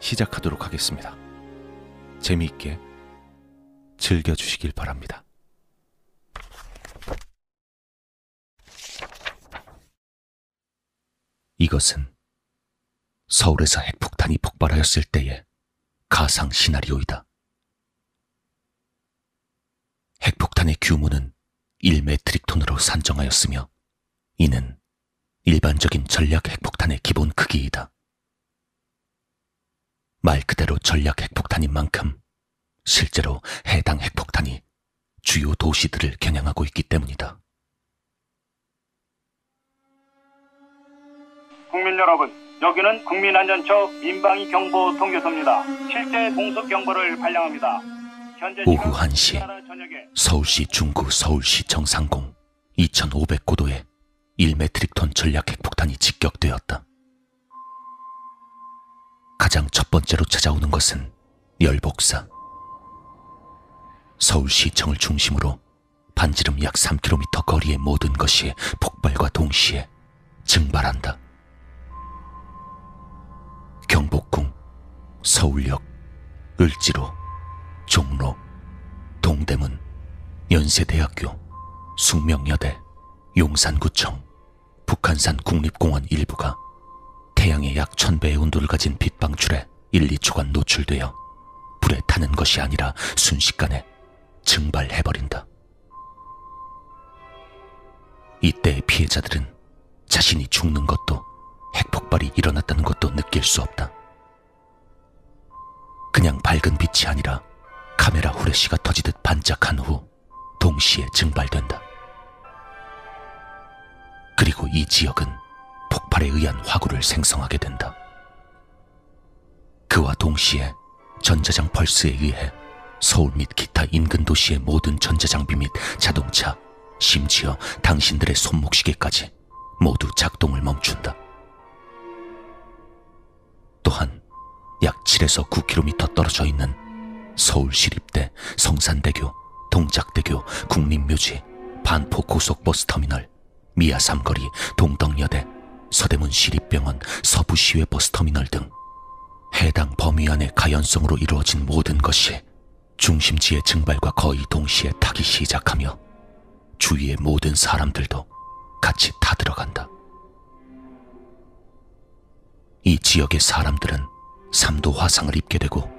시작하도록 하겠습니다. 재미있게 즐겨주시길 바랍니다. 이것은 서울에서 핵폭탄이 폭발하였을 때의 가상 시나리오이다. 핵폭탄의 규모는 1메트릭톤으로 산정하였으며 이는 일반적인 전략 핵폭탄의 기본 크기이다. 말 그대로 전략 핵폭탄인 만큼 실제로 해당 핵폭탄이 주요 도시들을 겨냥하고 있기 때문이다. 국민 여러분, 여기는 국민안전처 민방위 경보 통교소입니다. 실제 공습 경보를 발령합니다. 오후 시각 1시. 우리나라 전역에 서울시 중구 서울시 정상공 2500고도에 1메트릭톤 전략 핵폭탄이 직격되었다. 가장 첫 번째로 찾아오는 것은 열복사. 서울시청을 중심으로 반지름 약 3km 거리의 모든 것이 폭발과 동시에 증발한다. 경복궁, 서울역, 을지로, 종로, 동대문, 연세대학교, 숙명여대, 용산구청, 북한산 국립공원 일부가 태양의 약 천배의 온도를 가진 빛방출에 1, 2초간 노출되어 불에 타는 것이 아니라 순식간에 증발해버린다. 이때의 피해자들은 자신이 죽는 것도 핵폭발이 일어났다는 것도 느낄 수 없다. 그냥 밝은 빛이 아니라 카메라 후레쉬가 터지듯 반짝한 후 동시에 증발된다. 그리고 이 지역은 폭발에 의한 화구를 생성하게 된다. 그와 동시에 전자장 펄스에 의해 서울 및 기타 인근 도시의 모든 전자장비 및 자동차, 심지어 당신들의 손목시계까지 모두 작동을 멈춘다. 또한 약 7에서 9km 떨어져 있는 서울시립대, 성산대교, 동작대교, 국립묘지, 반포 고속버스 터미널, 미아 삼거리, 동덕여대, 서대문 시립병원, 서부시외 버스터미널 등 해당 범위 안의 가연성으로 이루어진 모든 것이 중심지의 증발과 거의 동시에 타기 시작하며 주위의 모든 사람들도 같이 타 들어간다. 이 지역의 사람들은 3도 화상을 입게 되고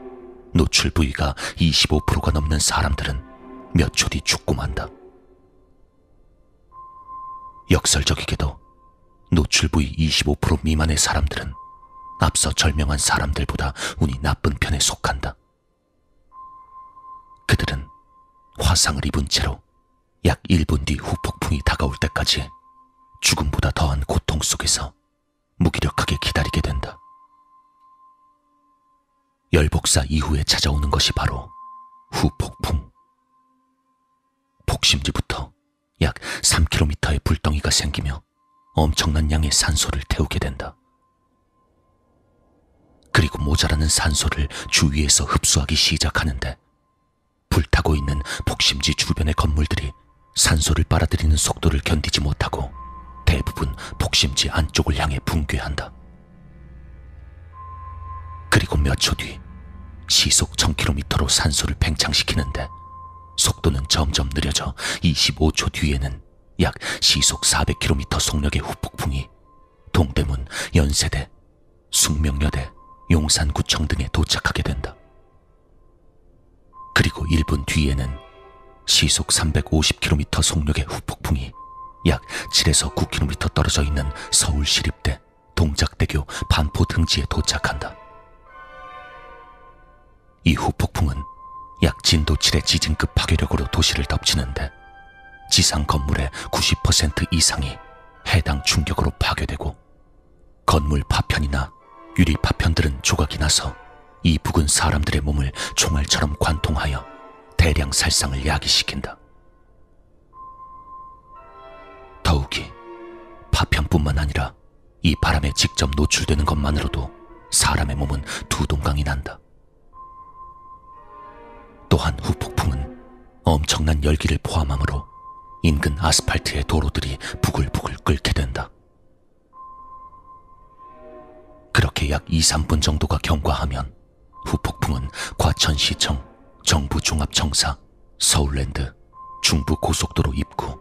노출 부위가 25%가 넘는 사람들은 몇 초 뒤 죽고 만다. 역설적이게도 노출 부위 25% 미만의 사람들은 앞서 절명한 사람들보다 운이 나쁜 편에 속한다. 그들은 화상을 입은 채로 약 1분 뒤 후폭풍이 다가올 때까지 죽음보다 더한 고통 속에서 무기력하게 기다리게 된다. 열복사 이후에 찾아오는 것이 바로 후폭풍. 폭심지부터 약 3km의 불덩이가 생기며 엄청난 양의 산소를 태우게 된다. 그리고 모자라는 산소를 주위에서 흡수하기 시작하는데 불타고 있는 폭심지 주변의 건물들이 산소를 빨아들이는 속도를 견디지 못하고 대부분 폭심지 안쪽을 향해 붕괴한다. 그리고 몇 초 뒤 시속 1000km로 산소를 팽창시키는데 속도는 점점 느려져 25초 뒤에는 약 시속 400km 속력의 후폭풍이 동대문, 연세대, 숙명여대, 용산구청 등에 도착하게 된다. 그리고 1분 뒤에는 시속 350km 속력의 후폭풍이 약 7에서 9km 떨어져 있는 서울시립대 동작대교 반포 등지에 도착한다. 이 후폭풍은 약 진도 7의 지진급 파괴력으로 도시를 덮치는데 지상 건물의 90% 이상이 해당 충격으로 파괴되고 건물 파편이나 유리 파편들은 조각이 나서 이 부근 사람들의 몸을 총알처럼 관통하여 대량 살상을 야기시킨다. 더욱이 파편뿐만 아니라 이 바람에 직접 노출되는 것만으로도 사람의 몸은 두 동강이 난다. 또한 후폭풍은 엄청난 열기를 포함하므로 인근 아스팔트의 도로들이 부글부글 끓게 된다. 그렇게 약 2, 3분 정도가 경과하면 후폭풍은 과천시청, 정부종합청사, 서울랜드, 중부고속도로 입구,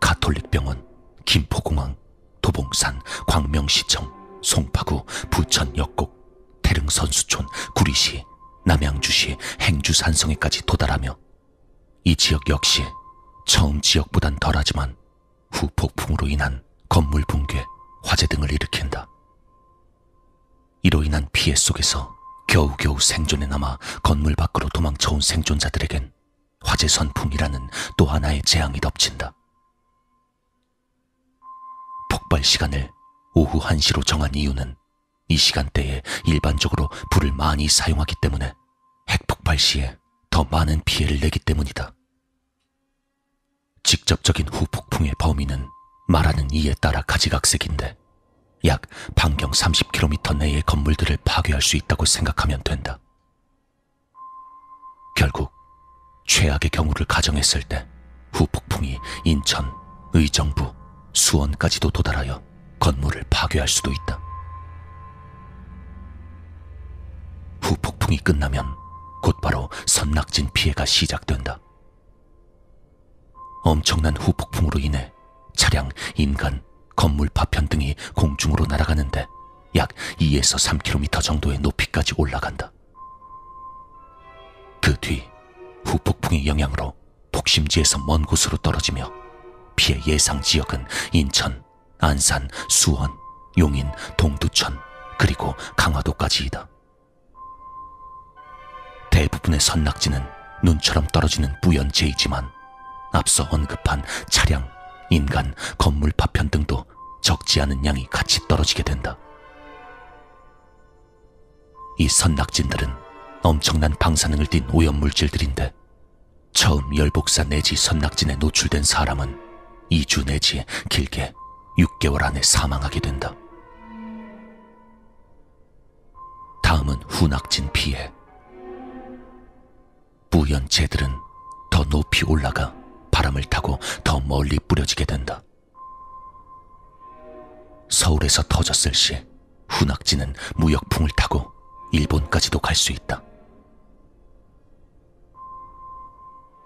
가톨릭병원, 김포공항, 도봉산, 광명시청, 송파구, 부천역곡, 태릉선수촌, 구리시, 남양주시, 행주산성에까지 도달하며 이 지역 역시 처음 지역보단 덜하지만 후 폭풍으로 인한 건물 붕괴, 화재 등을 일으킨다. 이로 인한 피해 속에서 겨우겨우 생존에 남아 건물 밖으로 도망쳐온 생존자들에겐 화재 선풍이라는 또 하나의 재앙이 덮친다. 폭발 시간을 오후 1시로 정한 이유는 이 시간대에 일반적으로 불을 많이 사용하기 때문에 핵폭발 시에 더 많은 피해를 내기 때문이다. 직접적인 후폭풍의 범위는 말하는 이에 따라 가지각색인데 약 반경 30km 내의 건물들을 파괴할 수 있다고 생각하면 된다. 결국 최악의 경우를 가정했을 때 후폭풍이 인천, 의정부, 수원까지도 도달하여 건물을 파괴할 수도 있다. 후폭풍이 끝나면 곧바로 선낙진 피해가 시작된다. 엄청난 후폭풍으로 인해 차량, 인간, 건물 파편 등이 공중으로 날아가는데 약 2에서 3km 정도의 높이까지 올라간다. 그 뒤 후폭풍의 영향으로 폭심지에서 먼 곳으로 떨어지며 피해 예상 지역은 인천, 안산, 수원, 용인, 동두천, 그리고 강화도까지이다. 대부분의 선낙지는 눈처럼 떨어지는 뿌연 재이지만 앞서 언급한 차량, 인간, 건물 파편 등도 적지 않은 양이 같이 떨어지게 된다. 이 선낙진들은 엄청난 방사능을 띤 오염물질들인데 처음 열복사 내지 선낙진에 노출된 사람은 2주 내지 길게 6개월 안에 사망하게 된다. 다음은 후낙진 피해. 뿌연재들은 더 높이 올라가 바람을 타고 더 멀리 뿌려지게 된다. 서울에서 터졌을 시 후낙지는 무역풍을 타고 일본까지도 갈 수 있다.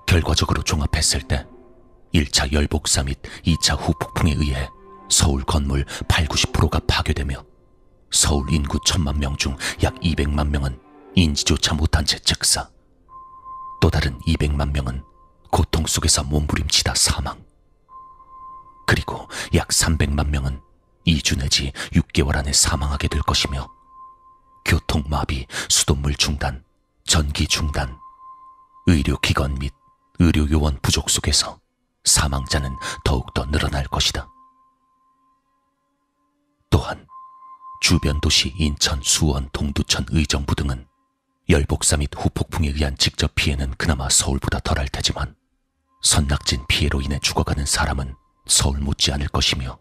결과적으로 종합했을 때 1차 열복사 및 2차 후폭풍에 의해 서울 건물 8, 90%가 파괴되며 서울 인구 천만 명 중 약 200만 명은 인지조차 못한 채 즉사. 또 다른 200만 명은 고통 속에서 몸부림치다 사망. 그리고 약 300만 명은 2주 내지 6개월 안에 사망하게 될 것이며 교통마비, 수돗물 중단, 전기 중단, 의료기관 및 의료요원 부족 속에서 사망자는 더욱더 늘어날 것이다. 또한 주변 도시 인천, 수원, 동두천, 의정부 등은 열복사 및 후폭풍에 의한 직접 피해는 그나마 서울보다 덜할 테지만 선낙진 피해로 인해 죽어가는 사람은 서울 못지 않을 것이며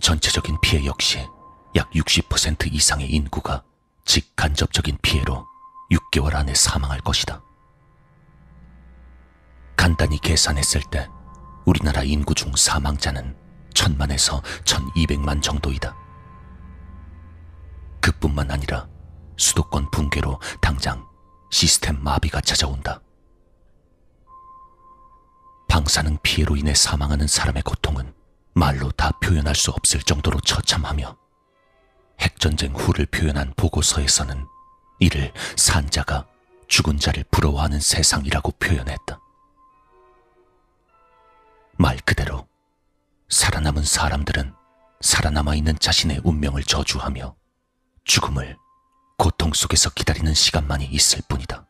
전체적인 피해 역시 약 60% 이상의 인구가 직간접적인 피해로 6개월 안에 사망할 것이다. 간단히 계산했을 때 우리나라 인구 중 사망자는 천만에서 천이백만 정도이다. 그뿐만 아니라 수도권 붕괴로 당장 시스템 마비가 찾아온다. 방사능 피해로 인해 사망하는 사람의 고통은 말로 다 표현할 수 없을 정도로 처참하며 핵전쟁 후를 표현한 보고서에서는 이를 산자가 죽은 자를 부러워하는 세상이라고 표현했다. 말 그대로 살아남은 사람들은 살아남아 있는 자신의 운명을 저주하며 죽음을 고통 속에서 기다리는 시간만이 있을 뿐이다.